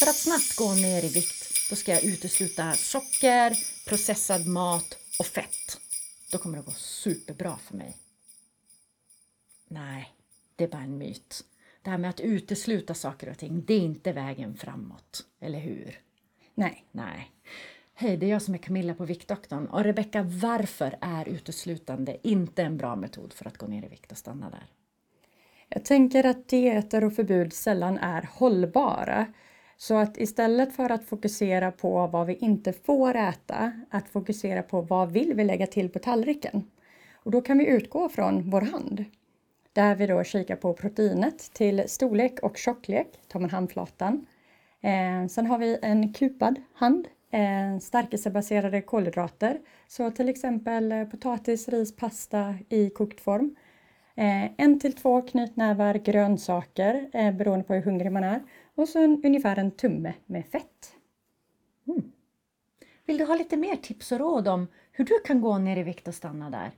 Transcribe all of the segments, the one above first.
För att snabbt gå ner i vikt, då ska jag utesluta socker, processad mat och fett. Då kommer det gå superbra för mig. Nej, det är bara en myt. Det här med att utesluta saker och ting, det är inte vägen framåt. Eller hur? Nej. Nej. Hej, det är jag som är Camilla på Viktdoktorn. Och Rebecka, varför är uteslutande inte en bra metod för att gå ner i vikt och stanna där? Jag tänker att dieter och förbud sällan är hållbara. Så att istället för att fokusera på vad vi inte får äta, att fokusera på vad vill vi lägga till på tallriken. Och då kan vi utgå från vår hand. Där vi då kikar på proteinet till storlek och tjocklek, tar man handflatan. Eh, sen har vi en kupad hand, eh, stärkelsebaserade kolhydrater. Så till exempel potatis, ris, pasta i kokt form. Eh, en till två knytnävar grönsaker eh, beroende på hur hungrig man är. Och så en, ungefär en tumme med fett. Vill du ha lite mer tips och råd om hur du kan gå ner i vikt och stanna där?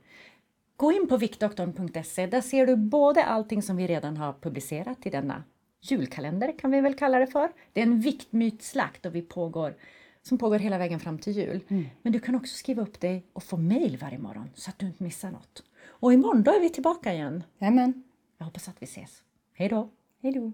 Gå in på viktdoktorn.se. Där ser du både allting som vi redan har publicerat i denna julkalender kan vi väl kalla det för. Det är en viktmytslakt och vi pågår, som pågår hela vägen fram till jul. Men du kan också skriva upp dig och få mejl varje morgon så att du inte missar något. Och imorgon då är vi tillbaka igen. Jajamän. Jag hoppas att vi ses. Hej då! Hej då!